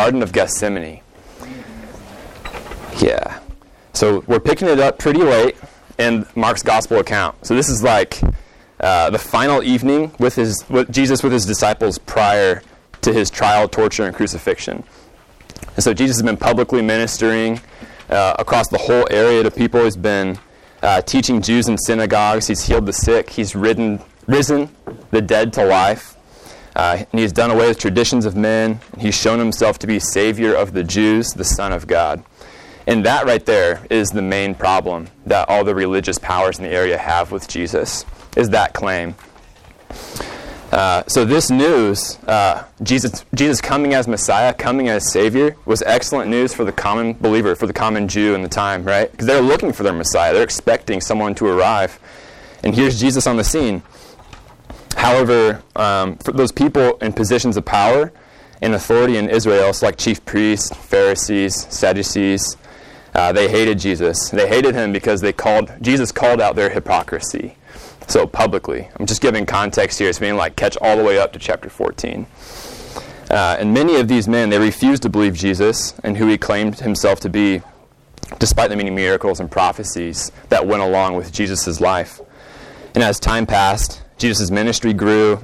Garden of Gethsemane. Yeah. So we're picking it up pretty late in Mark's gospel account. So this is like uh, the final evening with his with Jesus with his disciples prior to his trial, torture, and crucifixion. And so Jesus has been publicly ministering uh, across the whole area to people. He's been uh, teaching Jews in synagogues. He's healed the sick. He's ridden, risen the dead to life. Uh, and he's done away with traditions of men. He's shown himself to be Savior of the Jews, the Son of God. And that right there is the main problem that all the religious powers in the area have with Jesus, is that claim. Uh, so this news, uh, Jesus, Jesus coming as Messiah, coming as Savior, was excellent news for the common believer, for the common Jew in the time, right? Because they're looking for their Messiah. They're expecting someone to arrive. And here's Jesus on the scene. However, um, for those people in positions of power and authority in Israel, so like chief priests, Pharisees, Sadducees, uh, they hated Jesus. They hated him because they called Jesus called out their hypocrisy. So publicly, I'm just giving context here. It's being like catch all the way up to chapter 14. Uh, and many of these men, they refused to believe Jesus and who he claimed himself to be, despite the many miracles and prophecies that went along with Jesus' life. And as time passed, Jesus' ministry grew.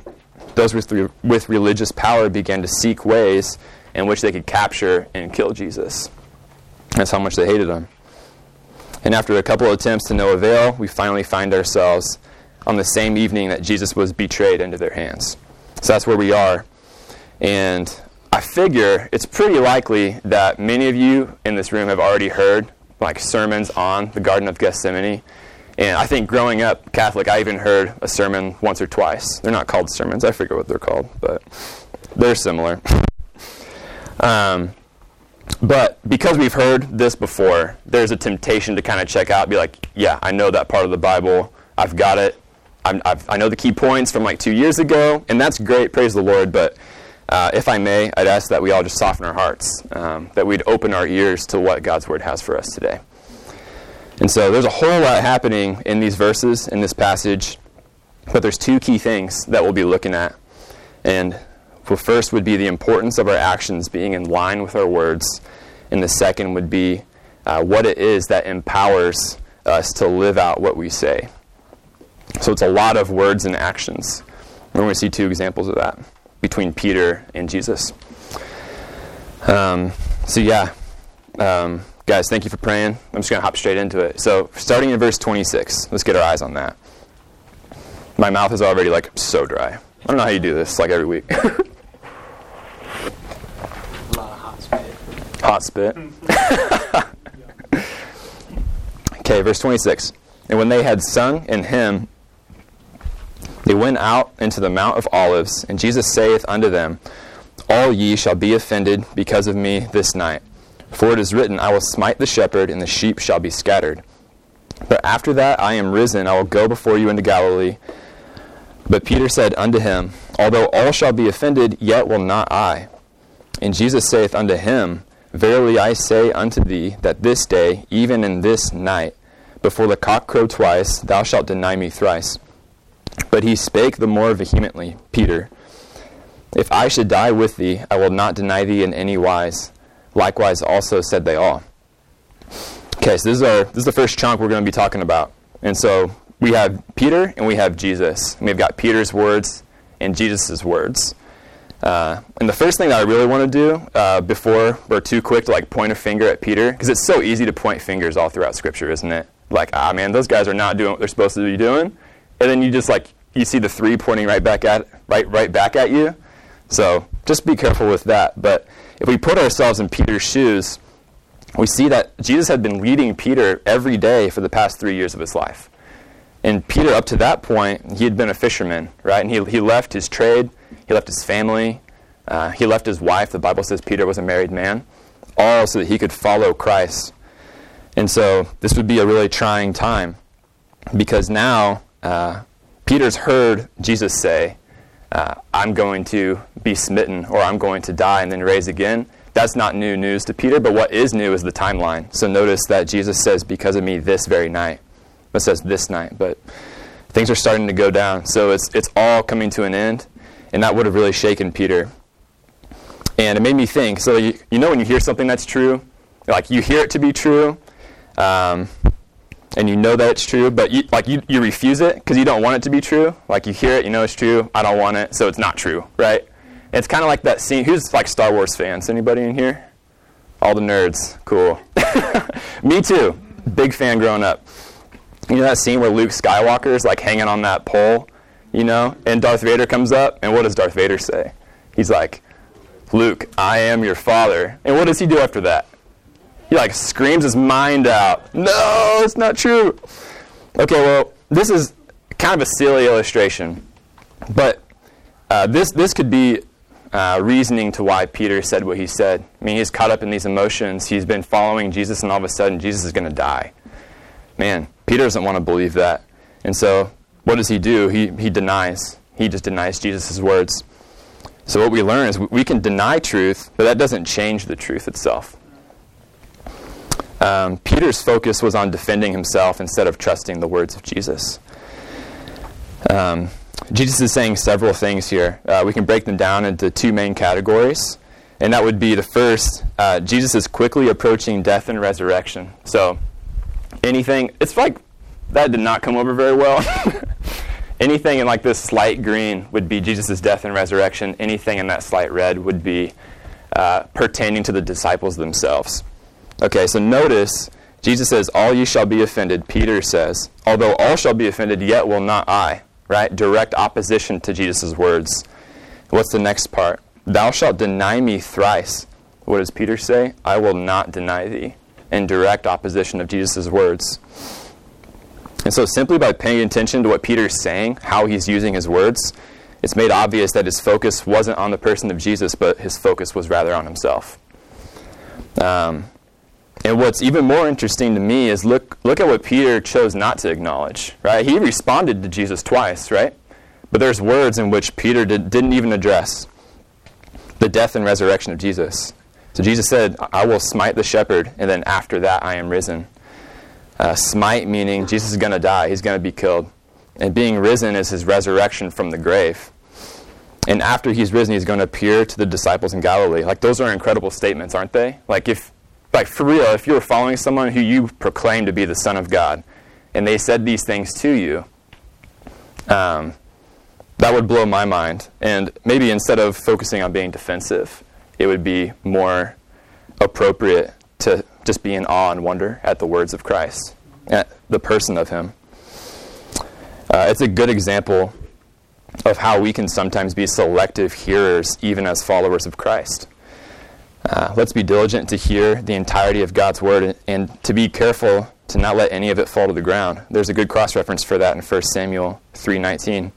Those with, with religious power began to seek ways in which they could capture and kill Jesus. That's how much they hated him. And after a couple of attempts to no avail, we finally find ourselves on the same evening that Jesus was betrayed into their hands. So that's where we are. And I figure it's pretty likely that many of you in this room have already heard like sermons on the Garden of Gethsemane. And I think growing up Catholic, I even heard a sermon once or twice. They're not called sermons, I forget what they're called, but they're similar. Um, but because we've heard this before, there's a temptation to kind of check out, be like, yeah, I know that part of the Bible. I've got it. I'm, I've, i know the key points from like two years ago, and that's great. Praise the Lord. But uh, if I may, I'd ask that we all just soften our hearts, um, that we'd open our ears to what God's Word has for us today. And so there's a whole lot happening in these verses, in this passage, but there's two key things that we'll be looking at. And the first would be the importance of our actions being in line with our words, and the second would be uh, what it is that empowers us to live out what we say. So it's a lot of words and actions. We're going to see two examples of that between Peter and Jesus. Um, so, yeah, um, guys, thank you for praying. I'm just going to hop straight into it. So, starting in verse 26, let's get our eyes on that. My mouth is already like so dry. I don't know how you do this like every week. A lot of hot spit. Hot spit. okay, verse 26. And when they had sung in hymn, they went out into the Mount of Olives, and Jesus saith unto them, All ye shall be offended because of me this night. For it is written, I will smite the shepherd, and the sheep shall be scattered. But after that I am risen, I will go before you into Galilee. But Peter said unto him, Although all shall be offended, yet will not I. And Jesus saith unto him, Verily I say unto thee, that this day, even in this night, before the cock crow twice, thou shalt deny me thrice. But he spake the more vehemently, Peter, If I should die with thee, I will not deny thee in any wise. Likewise also said they all. Okay, so this is our this is the first chunk we're going to be talking about. And so we have Peter and we have Jesus. And we've got Peter's words and Jesus' words. Uh, and the first thing that I really want to do uh, before we're too quick to like point a finger at Peter, because it's so easy to point fingers all throughout Scripture, isn't it? Like, ah, man, those guys are not doing what they're supposed to be doing and then you just like you see the three pointing right back at right right back at you. So just be careful with that. But if we put ourselves in Peter's shoes, we see that Jesus had been leading Peter every day for the past three years of his life. And Peter, up to that point, he had been a fisherman, right? And he, he left his trade, he left his family, uh, he left his wife. The Bible says Peter was a married man, all so that he could follow Christ. And so this would be a really trying time because now uh, Peter's heard Jesus say, uh, I'm going to be smitten or I'm going to die and then raise again. That's not new news to Peter, but what is new is the timeline. So notice that Jesus says, because of me this very night. It says this night, but things are starting to go down. So it's, it's all coming to an end, and that would have really shaken Peter. And it made me think. So you, you know when you hear something that's true, like you hear it to be true, um, and you know that it's true, but you, like you, you refuse it because you don't want it to be true. Like you hear it, you know it's true. I don't want it, so it's not true, right? It's kind of like that scene. Who's like Star Wars fans? Anybody in here? All the nerds. Cool. Me too. Big fan growing up. You know that scene where Luke Skywalker is like hanging on that pole, you know, and Darth Vader comes up, and what does Darth Vader say? He's like, Luke, I am your father. And what does he do after that? He like screams his mind out. No, it's not true. Okay, well, this is kind of a silly illustration, but uh, this this could be uh, reasoning to why Peter said what he said. I mean, he's caught up in these emotions. He's been following Jesus, and all of a sudden, Jesus is going to die. Man, Peter doesn't want to believe that, and so what does he do? He he denies. He just denies Jesus' words. So what we learn is we can deny truth, but that doesn't change the truth itself. Um, Peter's focus was on defending himself instead of trusting the words of Jesus. Um, Jesus is saying several things here. Uh, we can break them down into two main categories. And that would be the first uh, Jesus is quickly approaching death and resurrection. So, anything, it's like that did not come over very well. anything in like this slight green would be Jesus' death and resurrection. Anything in that slight red would be uh, pertaining to the disciples themselves. Okay, so notice Jesus says, All ye shall be offended. Peter says, Although all shall be offended, yet will not I. Right? Direct opposition to Jesus' words. What's the next part? Thou shalt deny me thrice. What does Peter say? I will not deny thee. In direct opposition of Jesus' words. And so, simply by paying attention to what Peter's saying, how he's using his words, it's made obvious that his focus wasn't on the person of Jesus, but his focus was rather on himself. Um, and what's even more interesting to me is look, look at what Peter chose not to acknowledge, right? He responded to Jesus twice, right? But there's words in which Peter did, didn't even address the death and resurrection of Jesus. So Jesus said, I will smite the shepherd, and then after that I am risen. Uh, smite meaning Jesus is going to die, he's going to be killed. And being risen is his resurrection from the grave. And after he's risen, he's going to appear to the disciples in Galilee. Like, those are incredible statements, aren't they? Like, if, like for real, if you were following someone who you proclaim to be the Son of God, and they said these things to you, um, that would blow my mind. And maybe instead of focusing on being defensive, it would be more appropriate to just be in awe and wonder at the words of Christ, at the person of Him. Uh, it's a good example of how we can sometimes be selective hearers, even as followers of Christ. Uh, let's be diligent to hear the entirety of God's word and, and, to be careful to not let any of it fall to the ground. There's a good cross reference for that in 1 Samuel 3:19.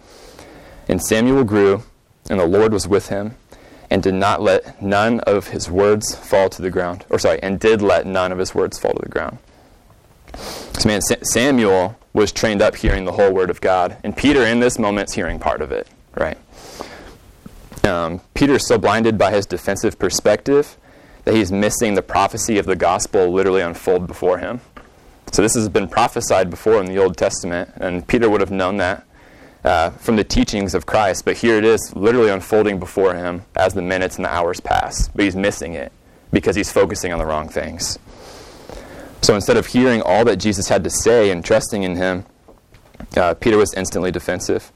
And Samuel grew, and the Lord was with him, and did not let none of his words fall to the ground. Or sorry, and did let none of his words fall to the ground. So man, Samuel was trained up hearing the whole word of God, and Peter in this moment is hearing part of it, right? Um, Peter is so blinded by his defensive perspective that he's missing the prophecy of the gospel literally unfold before him. So this has been prophesied before in the Old Testament, and Peter would have known that uh, from the teachings of Christ. But here it is, literally unfolding before him as the minutes and the hours pass. But he's missing it because he's focusing on the wrong things. So instead of hearing all that Jesus had to say and trusting in him, uh, Peter was instantly defensive.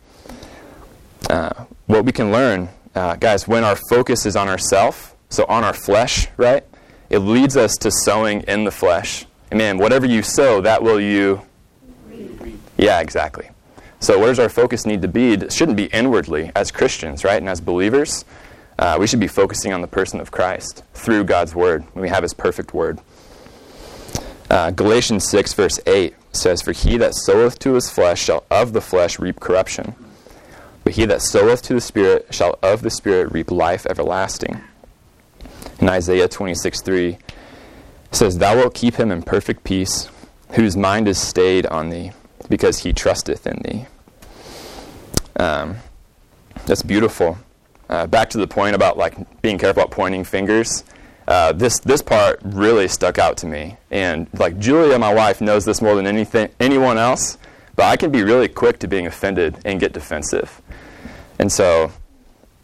Uh, what we can learn, uh, guys, when our focus is on ourself, so on our flesh, right? It leads us to sowing in the flesh. And man, whatever you sow, that will you. Yeah, exactly. So, where does our focus need to be? It shouldn't be inwardly as Christians, right? And as believers, uh, we should be focusing on the person of Christ through God's word when we have His perfect word. Uh, Galatians 6, verse 8 says, For he that soweth to his flesh shall of the flesh reap corruption, he that soweth to the Spirit shall of the Spirit reap life everlasting. In Isaiah 26, 3 says, Thou wilt keep him in perfect peace, whose mind is stayed on thee, because he trusteth in thee. Um, that's beautiful. Uh, back to the point about like being careful about pointing fingers. Uh, this this part really stuck out to me, and like Julia, my wife, knows this more than anything anyone else. But I can be really quick to being offended and get defensive, and so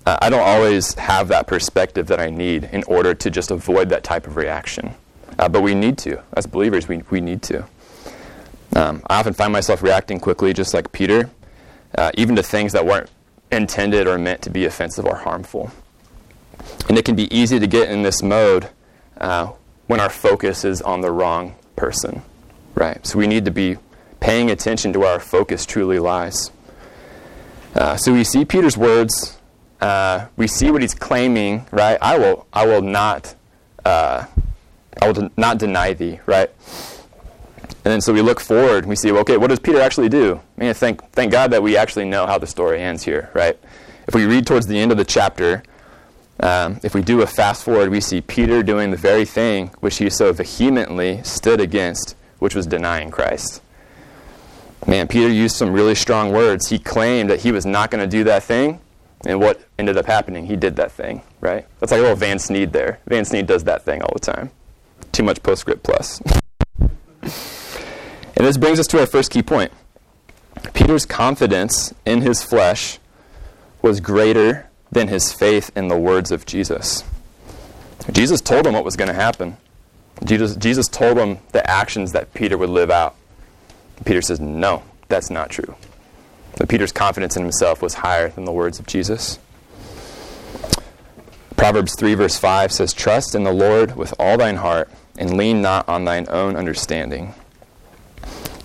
uh, I don't always have that perspective that I need in order to just avoid that type of reaction. Uh, but we need to. As believers, we, we need to. Um, I often find myself reacting quickly, just like Peter, uh, even to things that weren't intended or meant to be offensive or harmful. And it can be easy to get in this mode uh, when our focus is on the wrong person, right? So we need to be paying attention to where our focus truly lies. Uh, so we see Peter's words. Uh, we see what he's claiming, right? I will, I will not, uh, I will de- not deny thee, right? And then so we look forward. and We see, well, okay, what does Peter actually do? I mean, thank, thank God that we actually know how the story ends here, right? If we read towards the end of the chapter, um, if we do a fast forward, we see Peter doing the very thing which he so vehemently stood against, which was denying Christ. Man, Peter used some really strong words. He claimed that he was not going to do that thing, and what ended up happening? He did that thing, right? That's like a little Van Sneed there. Van Sneed does that thing all the time. Too much postscript plus. And this brings us to our first key point. Peter's confidence in his flesh was greater than his faith in the words of Jesus. Jesus told him what was going to happen. Jesus, Jesus told him the actions that Peter would live out. Peter says, No, that's not true. But Peter's confidence in himself was higher than the words of Jesus. Proverbs 3, verse 5 says, Trust in the Lord with all thine heart, and lean not on thine own understanding.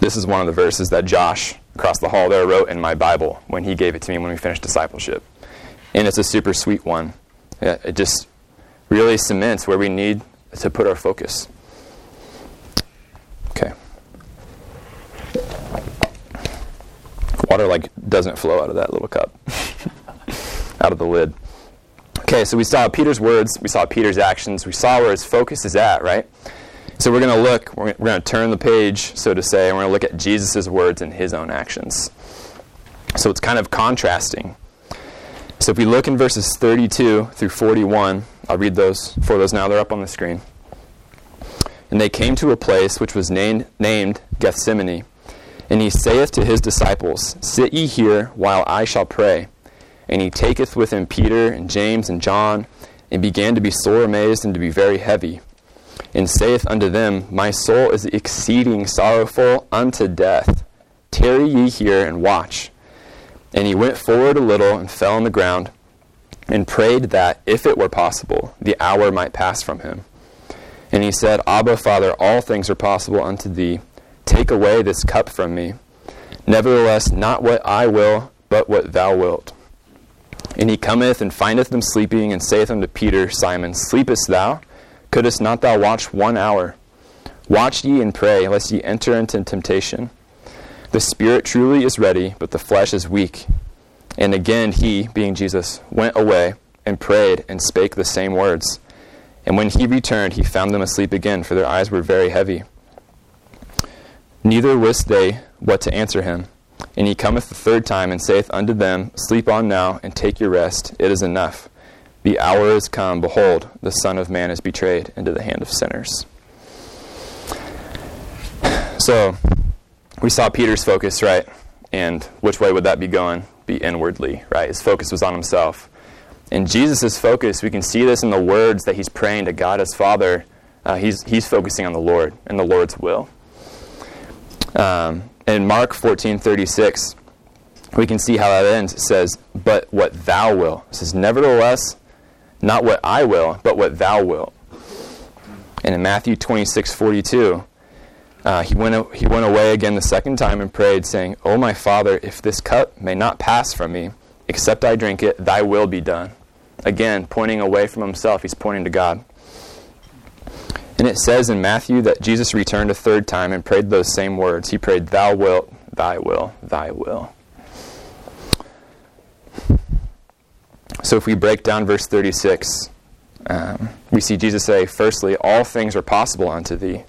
This is one of the verses that Josh across the hall there wrote in my Bible when he gave it to me when we finished discipleship. And it's a super sweet one. It just really cements where we need to put our focus. Okay. Water like doesn't flow out of that little cup. out of the lid. Okay, so we saw Peter's words, we saw Peter's actions, we saw where his focus is at, right? So we're going to look, we're, going to turn the page, so to say, and we're going to look at Jesus' words and his own actions. So it's kind of contrasting. So if we look in verses 32 through 41, I'll read those for those now. They're up on the screen. And they came to a place which was named, named Gethsemane. And he saith to his disciples, Sit ye here while I shall pray. And he taketh with him Peter and James and John, and began to be sore amazed and to be very heavy and saith unto them, My soul is exceeding sorrowful unto death. Tarry ye here and watch. And he went forward a little and fell on the ground, and prayed that, if it were possible, the hour might pass from him. And he said, Abba, Father, all things are possible unto thee. Take away this cup from me. Nevertheless, not what I will, but what thou wilt. And he cometh and findeth them sleeping, and saith unto Peter, Simon, Sleepest thou? Couldst not thou watch one hour? Watch ye and pray, lest ye enter into temptation. The spirit truly is ready, but the flesh is weak. And again he, being Jesus, went away and prayed and spake the same words. And when he returned, he found them asleep again, for their eyes were very heavy. Neither wist they what to answer him. And he cometh the third time, and saith unto them, Sleep on now, and take your rest. It is enough. The hour is come. Behold, the Son of Man is betrayed into the hand of sinners. So, we saw Peter's focus, right? And which way would that be going? Be inwardly, right? His focus was on himself. In Jesus' focus, we can see this in the words that he's praying to God as Father. Uh, he's, he's focusing on the Lord and the Lord's will. Um, in Mark 14 36, we can see how that ends. It says, But what thou wilt. It says, Nevertheless, not what I will, but what thou wilt. And in Matthew 26, 42, uh, he, went, he went away again the second time and prayed, saying, O my Father, if this cup may not pass from me, except I drink it, thy will be done. Again, pointing away from himself, he's pointing to God. And it says in Matthew that Jesus returned a third time and prayed those same words. He prayed, Thou wilt, thy will, thy will. So if we break down verse 36, um, we see Jesus say, Firstly, all things are possible unto thee.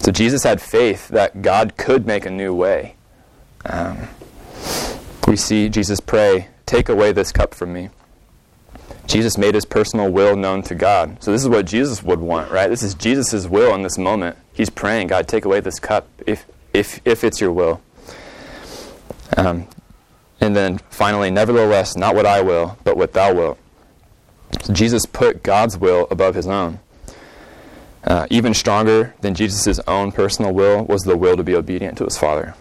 So Jesus had faith that God could make a new way. Um, we see Jesus pray, Take away this cup from me. Jesus made his personal will known to God. So this is what Jesus would want, right? This is Jesus' will in this moment. He's praying, God, take away this cup if, if, if it's your will. Um, And then finally, nevertheless, not what I will, but what thou wilt. So Jesus put God's will above his own. Uh, even stronger than Jesus' own personal will was the will to be obedient to his Father.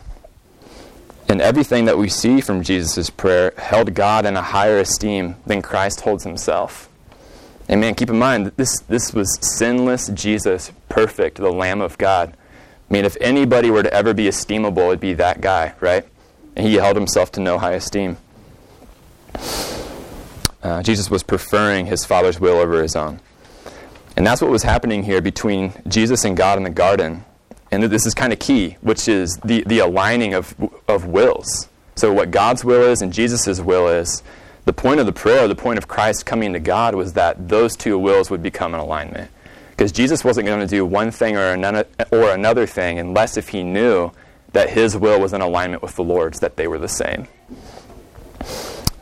And everything that we see from Jesus' prayer held God in a higher esteem than Christ holds himself. And man, keep in mind that this, this was sinless Jesus, perfect, the Lamb of God. I mean, if anybody were to ever be esteemable, it'd be that guy, right? And he held himself to no high esteem. Uh, Jesus was preferring his Father's will over his own. And that's what was happening here between Jesus and God in the garden. And this is kind of key, which is the, the aligning of, of wills. So, what God's will is and Jesus' will is, the point of the prayer, the point of Christ coming to God, was that those two wills would become in alignment. Because Jesus wasn't going to do one thing or another, or another thing unless if he knew that his will was in alignment with the Lord's, that they were the same.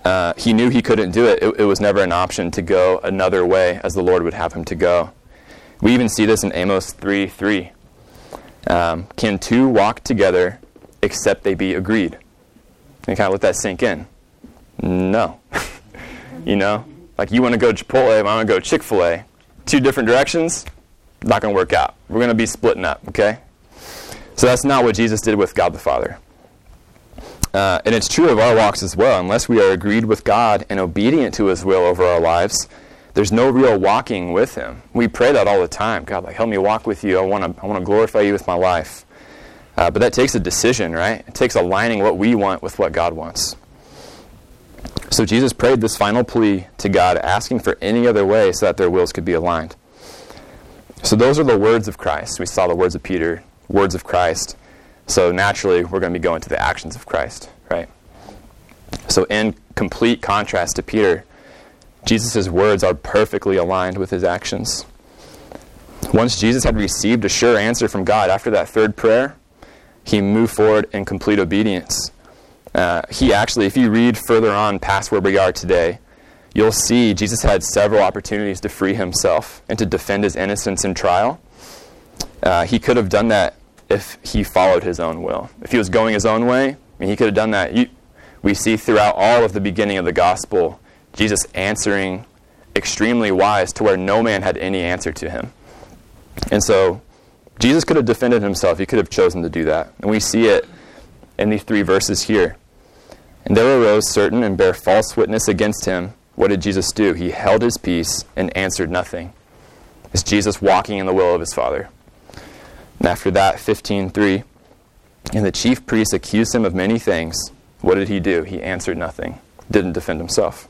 Uh, he knew he couldn't do it. it. It was never an option to go another way as the Lord would have him to go. We even see this in Amos 3 3. Um, can two walk together except they be agreed? And kind of let that sink in. No. you know? Like you want to go Chipotle, I want to go Chick fil A. Two different directions, not going to work out. We're going to be splitting up, okay? So that's not what Jesus did with God the Father. Uh, and it's true of our walks as well. Unless we are agreed with God and obedient to His will over our lives, there's no real walking with Him. We pray that all the time. God, like, help me walk with you. I want to I want to glorify you with my life. Uh, but that takes a decision, right? It takes aligning what we want with what God wants. So Jesus prayed this final plea to God, asking for any other way so that their wills could be aligned. So those are the words of Christ. We saw the words of Peter, words of Christ. So naturally, we're going to be going to the actions of Christ, right? So, in complete contrast to Peter, Jesus' words are perfectly aligned with his actions. Once Jesus had received a sure answer from God after that third prayer, he moved forward in complete obedience. Uh, he actually, if you read further on past where we are today, you'll see Jesus had several opportunities to free himself and to defend his innocence in trial. Uh, he could have done that if he followed his own will. If he was going his own way, I mean, he could have done that. You, we see throughout all of the beginning of the gospel Jesus answering extremely wise to where no man had any answer to him. And so Jesus could have defended himself. He could have chosen to do that. And we see it in these three verses here. And there arose certain and bare false witness against him. What did Jesus do? He held his peace and answered nothing. Is Jesus walking in the will of his Father? And after that, 15.3, and the chief priests accused him of many things. What did he do? He answered nothing, didn't defend himself.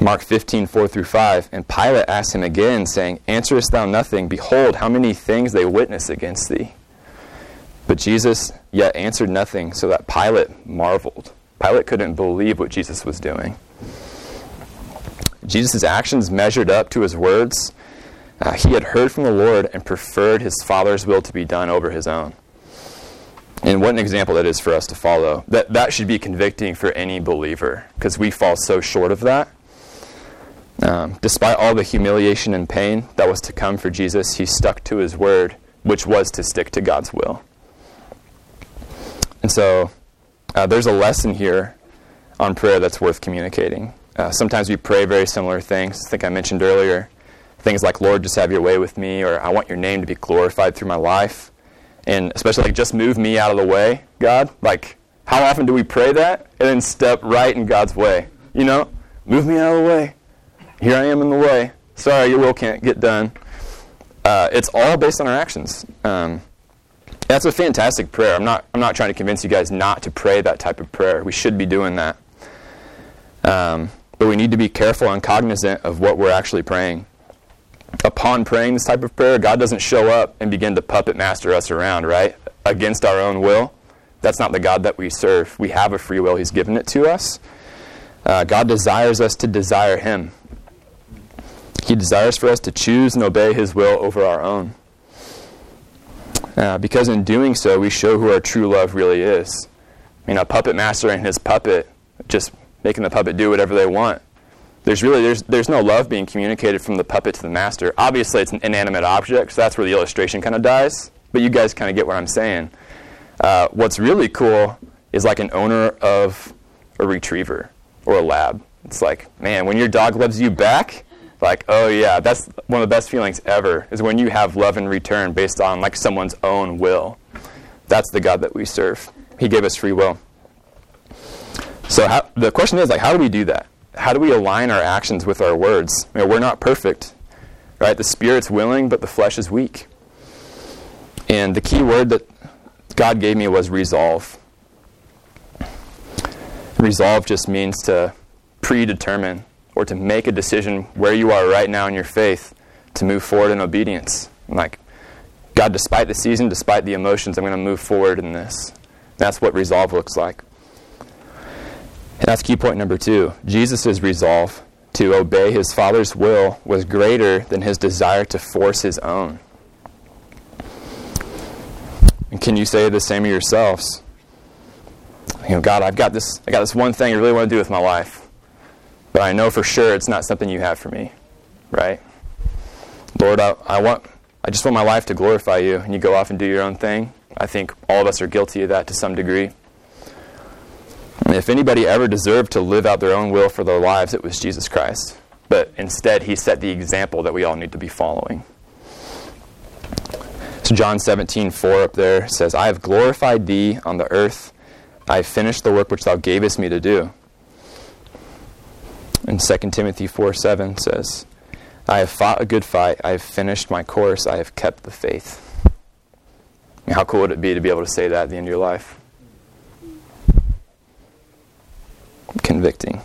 Mark 15, 4 through 5. And Pilate asked him again, saying, Answerest thou nothing? Behold, how many things they witness against thee. But Jesus yet answered nothing, so that Pilate marveled. Pilate couldn't believe what Jesus was doing. Jesus' actions measured up to his words, uh, he had heard from the Lord and preferred his Father's will to be done over his own. And what an example that is for us to follow. That, that should be convicting for any believer because we fall so short of that. Um, despite all the humiliation and pain that was to come for Jesus, he stuck to his word, which was to stick to God's will. And so uh, there's a lesson here on prayer that's worth communicating. Uh, sometimes we pray very similar things. I think I mentioned earlier things like, Lord, just have your way with me, or I want your name to be glorified through my life. And especially like, just move me out of the way, God. Like, how often do we pray that and then step right in God's way? You know, move me out of the way. Here I am in the way. Sorry, your will can't get done. Uh, it's all based on our actions. Um, that's a fantastic prayer. I'm not, I'm not trying to convince you guys not to pray that type of prayer. We should be doing that. Um, but we need to be careful and cognizant of what we're actually praying upon praying this type of prayer, God doesn't show up and begin to puppet master us around, right? Against our own will. That's not the God that we serve. We have a free will, He's given it to us. Uh, God desires us to desire Him. He desires for us to choose and obey His will over our own. Uh, because in doing so, we show who our true love really is. I mean, a puppet master and his puppet, just making the puppet do whatever they want there's really there's there's no love being communicated from the puppet to the master. Obviously, it's an inanimate object, so that's where the illustration kind of dies. But you guys kind of get what I'm saying. Uh, what's really cool is like an owner of a retriever or a lab. It's like, man, when your dog loves you back, like, oh yeah, that's one of the best feelings ever is when you have love in return based on like someone's own will. That's the God that we serve. He gave us free will. So how, the question is like, how do we do that? How do we align our actions with our words? We're not perfect, right? The spirit's willing, but the flesh is weak. And the key word that God gave me was resolve. Resolve just means to predetermine or to make a decision where you are right now in your faith to move forward in obedience. Like, God, despite the season, despite the emotions, I'm going to move forward in this. That's what resolve looks like. And that's key point number two. Jesus' resolve to obey his Father's will was greater than his desire to force his own. And can you say the same of yourselves? You know, God, I've got this I got this one thing I really want to do with my life. But I know for sure it's not something you have for me. Right? Lord, I, I want I just want my life to glorify you and you go off and do your own thing. I think all of us are guilty of that to some degree. And if anybody ever deserved to live out their own will for their lives, it was Jesus Christ. But instead, he set the example that we all need to be following. So John 17, 4 up there says, I have glorified thee on the earth. I have finished the work which thou gavest me to do. And 2 Timothy 4, 7 says, I have fought a good fight. I have finished my course. I have kept the faith. How cool would it be to be able to say that at the end of your life? Convicting.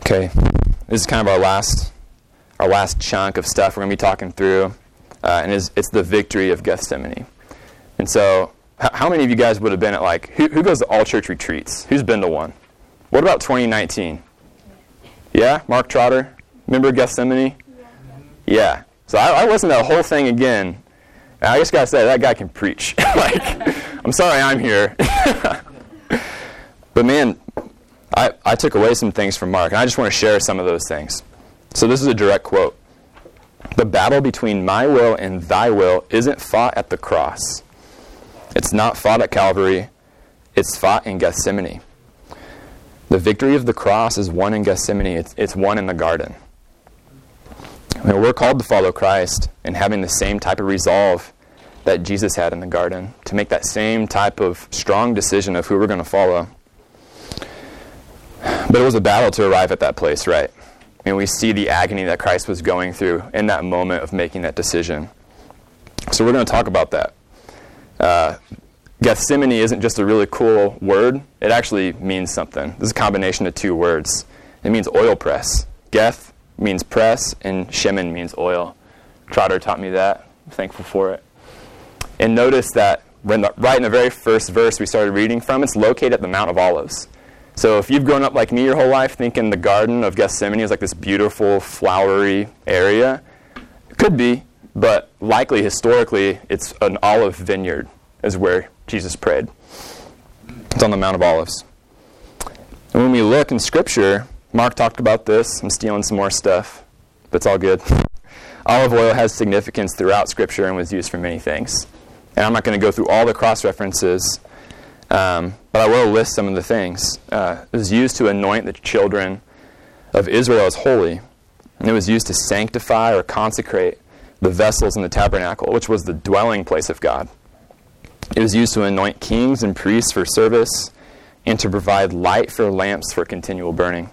Okay, this is kind of our last our last chunk of stuff we're going to be talking through, uh, and it's, it's the victory of Gethsemane. And so, h- how many of you guys would have been at like, who, who goes to all church retreats? Who's been to one? What about 2019? Yeah, Mark Trotter? Remember Gethsemane? Yeah. So I, I listened to the whole thing again. And I just got to say, that guy can preach. like, I'm sorry I'm here. but man, I, I took away some things from Mark, and I just want to share some of those things. So this is a direct quote. The battle between my will and thy will isn't fought at the cross. It's not fought at Calvary. It's fought in Gethsemane. The victory of the cross is won in Gethsemane. It's, it's won in the garden. I mean, we're called to follow Christ and having the same type of resolve that Jesus had in the garden, to make that same type of strong decision of who we're going to follow. But it was a battle to arrive at that place, right? and we see the agony that Christ was going through in that moment of making that decision. So we're going to talk about that. Uh, Gethsemane isn't just a really cool word, it actually means something. This is a combination of two words. It means oil press. Geth means press, and Shemin means oil. Trotter taught me that. I'm thankful for it. And notice that when the, right in the very first verse we started reading from, it's located at the Mount of Olives. So if you've grown up like me your whole life thinking the Garden of Gethsemane is like this beautiful, flowery area, it could be, but likely historically it's an olive vineyard is where Jesus prayed. It's on the Mount of Olives. And when we look in Scripture, Mark talked about this. I'm stealing some more stuff, but it's all good. Olive oil has significance throughout Scripture and was used for many things. And I'm not going to go through all the cross references um, but I will list some of the things. Uh, it was used to anoint the children of Israel as holy, and it was used to sanctify or consecrate the vessels in the tabernacle, which was the dwelling place of God. It was used to anoint kings and priests for service and to provide light for lamps for continual burning.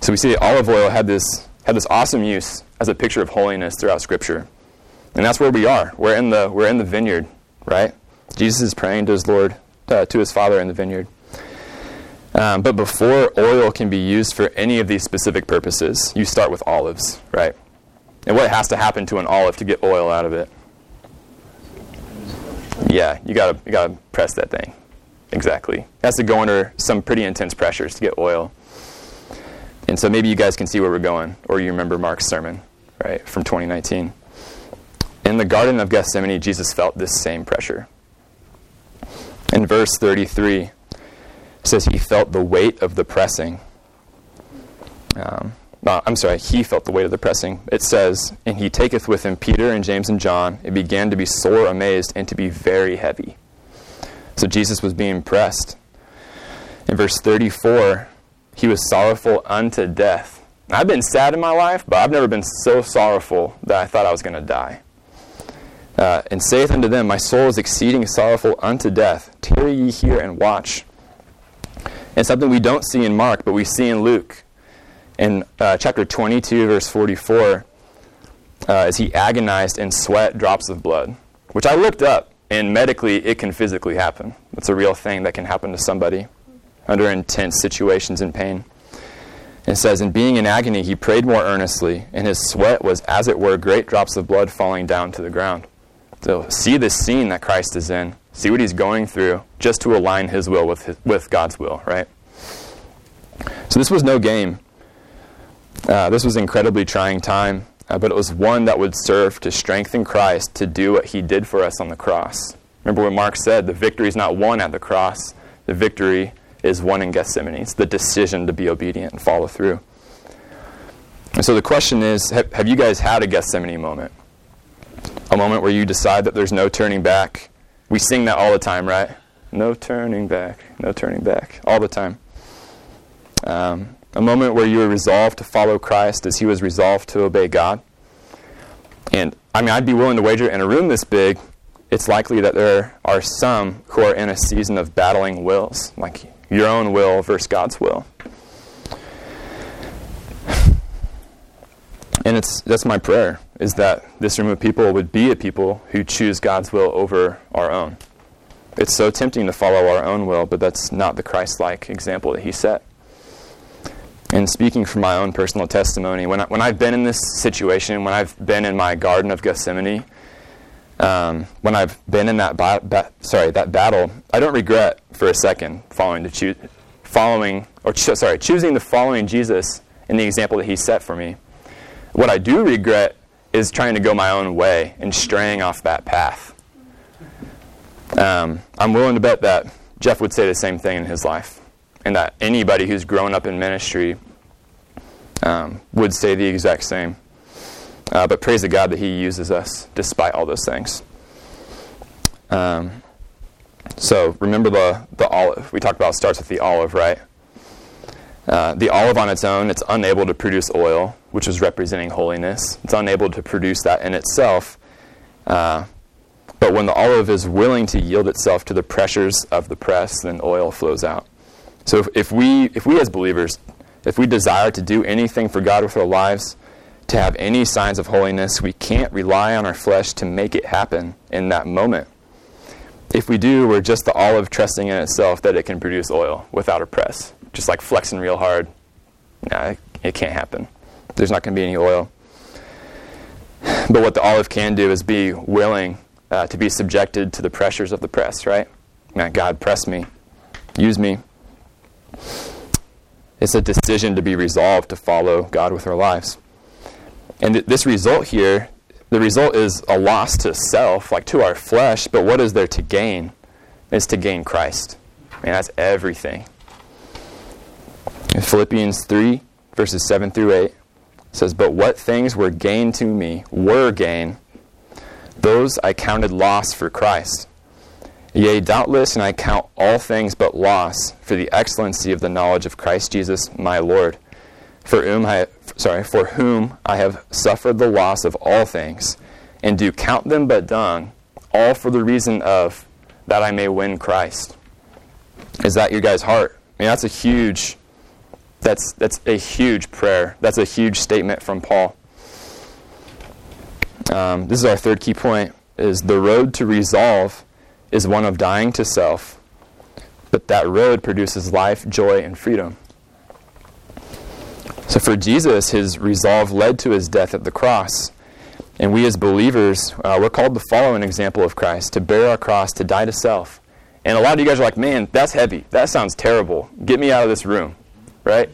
So we see that olive oil had this, had this awesome use as a picture of holiness throughout Scripture. And that's where we are. We're in the, we're in the vineyard, right? Jesus is praying to his Lord uh, to his father in the vineyard. Um, but before oil can be used for any of these specific purposes, you start with olives, right? And what has to happen to an olive to get oil out of it? Yeah, you gotta you gotta press that thing. Exactly. It has to go under some pretty intense pressures to get oil. And so maybe you guys can see where we're going, or you remember Mark's sermon, right, from 2019. In the Garden of Gethsemane, Jesus felt this same pressure in verse 33 it says he felt the weight of the pressing. Um, no, I'm sorry, he felt the weight of the pressing. It says, And he taketh with him Peter and James and John, and began to be sore amazed and to be very heavy. So Jesus was being pressed. In verse 34, he was sorrowful unto death. I've been sad in my life, but I've never been so sorrowful that I thought I was going to die. Uh, and saith unto them, My soul is exceeding sorrowful unto death. Tarry ye here and watch. And something we don't see in Mark, but we see in Luke. In uh, chapter 22, verse 44, uh, as he agonized and sweat drops of blood, which I looked up, and medically it can physically happen. It's a real thing that can happen to somebody under intense situations and pain. It says, In being in agony, he prayed more earnestly, and his sweat was, as it were, great drops of blood falling down to the ground. So, see this scene that Christ is in. See what he's going through just to align his will with, his, with God's will, right? So, this was no game. Uh, this was incredibly trying time, uh, but it was one that would serve to strengthen Christ to do what he did for us on the cross. Remember what Mark said the victory is not won at the cross, the victory is won in Gethsemane. It's the decision to be obedient and follow through. And so the question is have, have you guys had a Gethsemane moment? A moment where you decide that there's no turning back. We sing that all the time, right? No turning back, no turning back, all the time. Um, a moment where you were resolved to follow Christ as he was resolved to obey God. And I mean, I'd be willing to wager in a room this big, it's likely that there are some who are in a season of battling wills, like your own will versus God's will. And it's that's my prayer is that this room of people would be a people who choose God's will over our own. It's so tempting to follow our own will, but that's not the Christ-like example that he set. And speaking from my own personal testimony, when, I, when I've been in this situation, when I've been in my Garden of Gethsemane, um, when I've been in that ba- sorry that battle, I don't regret for a second following the choose, following or cho- sorry choosing the following Jesus in the example that He set for me. What I do regret is trying to go my own way and straying off that path. Um, I'm willing to bet that Jeff would say the same thing in his life, and that anybody who's grown up in ministry um, would say the exact same. Uh, but praise the God that He uses us despite all those things. Um, so remember the, the olive. We talked about starts with the olive, right? Uh, the olive on its own, it's unable to produce oil, which is representing holiness. It's unable to produce that in itself. Uh, but when the olive is willing to yield itself to the pressures of the press, then oil flows out. So if, if we, if we as believers, if we desire to do anything for God with our lives, to have any signs of holiness, we can't rely on our flesh to make it happen in that moment. If we do, we're just the olive trusting in itself that it can produce oil without a press. Just like flexing real hard. Nah, it can't happen. There's not going to be any oil. But what the olive can do is be willing uh, to be subjected to the pressures of the press, right? Man, God, press me. Use me. It's a decision to be resolved to follow God with our lives. And th- this result here, the result is a loss to self, like to our flesh, but what is there to gain? Is to gain Christ. And that's everything. In Philippians 3, verses 7 through 8, says, But what things were gain to me, were gain, those I counted loss for Christ. Yea, doubtless, and I count all things but loss for the excellency of the knowledge of Christ Jesus my Lord for whom I sorry, for whom I have suffered the loss of all things, and do count them but dung, all for the reason of that I may win Christ. Is that your guys' heart? I mean, that's a huge that's that's a huge prayer. That's a huge statement from Paul. Um, this is our third key point: is the road to resolve is one of dying to self, but that road produces life, joy, and freedom. So for Jesus, his resolve led to his death at the cross. And we as believers, uh, we're called to follow an example of Christ, to bear our cross, to die to self. And a lot of you guys are like, man, that's heavy. That sounds terrible. Get me out of this room, right?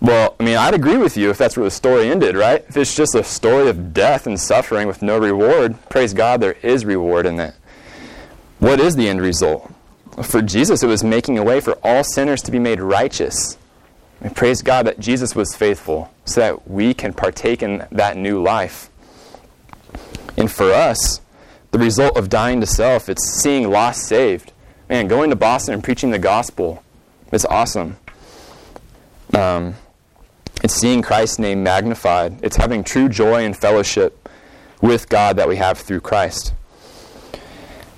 Well, I mean, I'd agree with you if that's where the story ended, right? If it's just a story of death and suffering with no reward, praise God, there is reward in it. What is the end result? For Jesus, it was making a way for all sinners to be made righteous. We praise God that Jesus was faithful so that we can partake in that new life. And for us, the result of dying to self, it's seeing lost saved. man, going to Boston and preaching the gospel, it's awesome. Um, it's seeing Christ's name magnified. It's having true joy and fellowship with God that we have through Christ.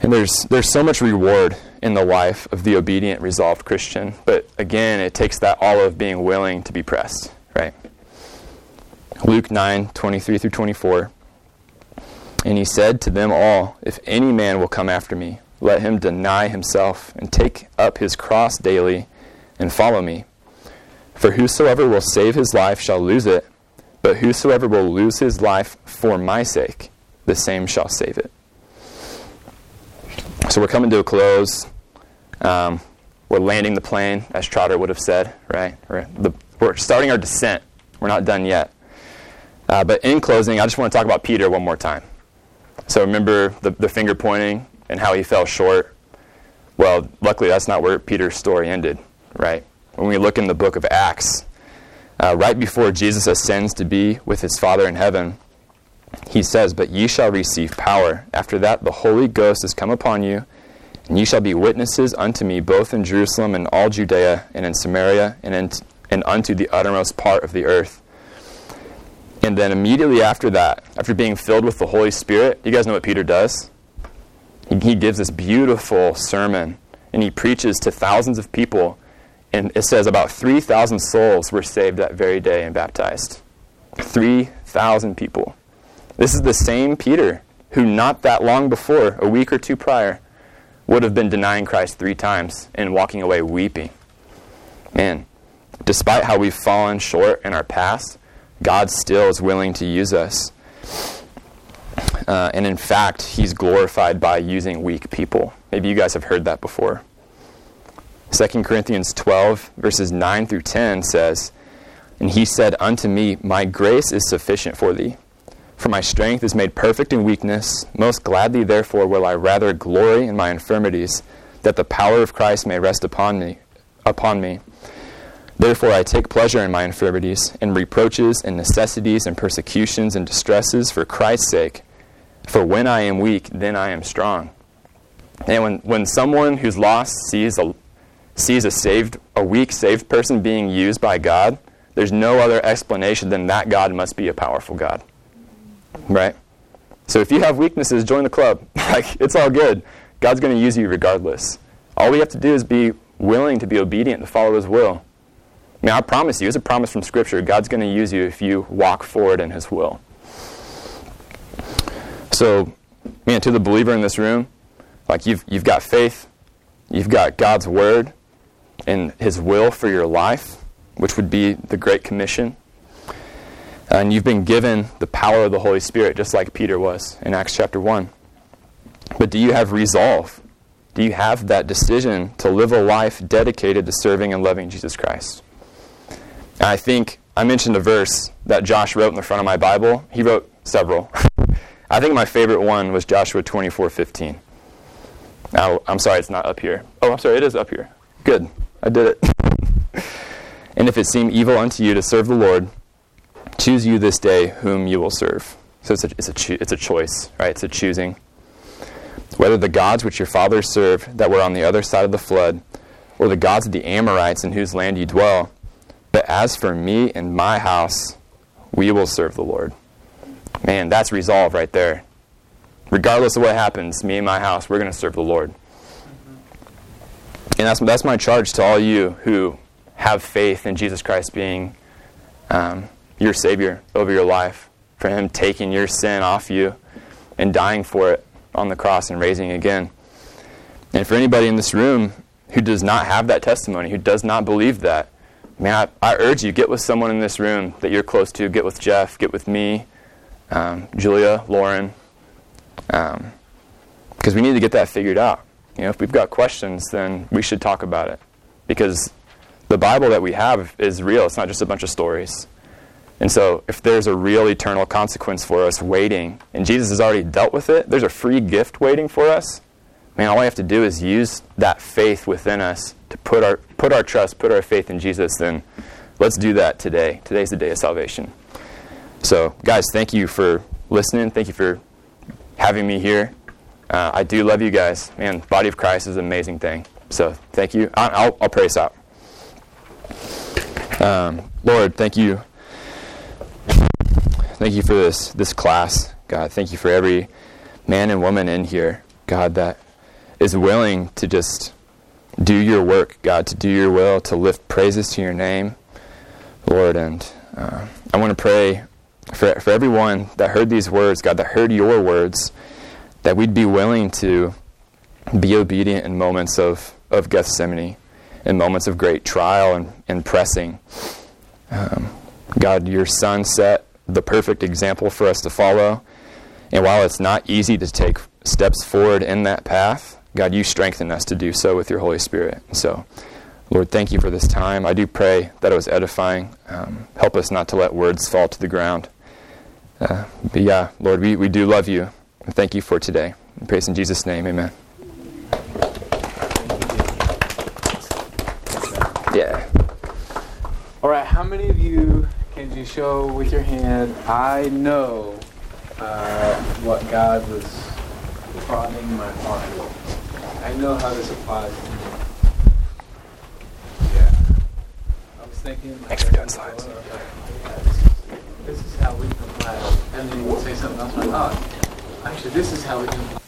And there's, there's so much reward in the life of the obedient, resolved Christian. But again, it takes that all of being willing to be pressed, right? Luke 9 23 through 24. And he said to them all, If any man will come after me, let him deny himself and take up his cross daily and follow me. For whosoever will save his life shall lose it, but whosoever will lose his life for my sake, the same shall save it. So we're coming to a close. Um, we're landing the plane, as Trotter would have said, right? We're, the, we're starting our descent. We're not done yet. Uh, but in closing, I just want to talk about Peter one more time. So remember the, the finger pointing and how he fell short? Well, luckily, that's not where Peter's story ended, right? When we look in the book of Acts, uh, right before Jesus ascends to be with his Father in heaven, he says, But ye shall receive power. After that, the Holy Ghost is come upon you, and ye shall be witnesses unto me both in Jerusalem and all Judea, and in Samaria, and, in, and unto the uttermost part of the earth. And then immediately after that, after being filled with the Holy Spirit, you guys know what Peter does? He, he gives this beautiful sermon, and he preaches to thousands of people. And it says about 3,000 souls were saved that very day and baptized. 3,000 people. This is the same Peter who, not that long before, a week or two prior, would have been denying Christ three times and walking away weeping. Man, despite how we've fallen short in our past, God still is willing to use us. Uh, and in fact, He's glorified by using weak people. Maybe you guys have heard that before. 2 Corinthians 12, verses 9 through 10 says, And He said unto me, My grace is sufficient for thee for my strength is made perfect in weakness. Most gladly, therefore, will I rather glory in my infirmities, that the power of Christ may rest upon me. Upon me. Therefore, I take pleasure in my infirmities, in reproaches, and necessities, and persecutions, and distresses for Christ's sake. For when I am weak, then I am strong. And when, when someone who's lost sees a, sees a saved, a weak, saved person being used by God, there's no other explanation than that God must be a powerful God. Right? So if you have weaknesses, join the club. like it's all good. God's going to use you regardless. All we have to do is be willing to be obedient to follow his will. I mean, I promise you, it's a promise from Scripture. God's going to use you if you walk forward in his will. So, man, to the believer in this room, like you've, you've got faith, you've got God's word and his will for your life, which would be the Great Commission. And you've been given the power of the Holy Spirit, just like Peter was in Acts chapter 1. But do you have resolve? Do you have that decision to live a life dedicated to serving and loving Jesus Christ? And I think I mentioned a verse that Josh wrote in the front of my Bible. He wrote several. I think my favorite one was Joshua 24:15. Now, I'm sorry it's not up here. Oh, I'm sorry, it is up here. Good. I did it. and if it seem evil unto you to serve the Lord, Choose you this day whom you will serve. So it's a, it's a, cho- it's a choice, right? It's a choosing. Whether the gods which your fathers served that were on the other side of the flood, or the gods of the Amorites in whose land you dwell. But as for me and my house, we will serve the Lord. Man, that's resolve right there. Regardless of what happens, me and my house, we're going to serve the Lord. And that's, that's my charge to all you who have faith in Jesus Christ being um, your Savior over your life, for Him taking your sin off you and dying for it on the cross and raising again. And for anybody in this room who does not have that testimony, who does not believe that, man, I, I urge you, get with someone in this room that you're close to. Get with Jeff, get with me, um, Julia, Lauren, because um, we need to get that figured out. You know, if we've got questions, then we should talk about it. Because the Bible that we have is real. It's not just a bunch of stories. And so, if there's a real eternal consequence for us waiting, and Jesus has already dealt with it, there's a free gift waiting for us. Man, all we have to do is use that faith within us to put our, put our trust, put our faith in Jesus. Then let's do that today. Today's the day of salvation. So, guys, thank you for listening. Thank you for having me here. uh, I do love you guys. Man, body of Christ is an amazing thing. So thank you. I'll, I'll pray us out. Um, Lord, thank you. Thank you for this this class, God. Thank you for every man and woman in here, God, that is willing to just do your work, God, to do your will, to lift praises to your name, Lord. And uh, I want to pray for, for everyone that heard these words, God, that heard your words, that we'd be willing to be obedient in moments of, of Gethsemane, in moments of great trial and, and pressing. Um, God, your Son set the perfect example for us to follow. And while it's not easy to take steps forward in that path, God, you strengthen us to do so with your Holy Spirit. So, Lord, thank you for this time. I do pray that it was edifying. Um, help us not to let words fall to the ground. Uh, but yeah, Lord, we, we do love you. And thank you for today. Praise in Jesus' name. Amen. Yeah. All right, how many of you can you show with your hand? I know uh, what God was prodding my heart. with. I know how this applies to me. Yeah. I was thinking. Thanks for doing slides. This is how we can apply it. And then you would say something else like, oh, actually, this is how we can apply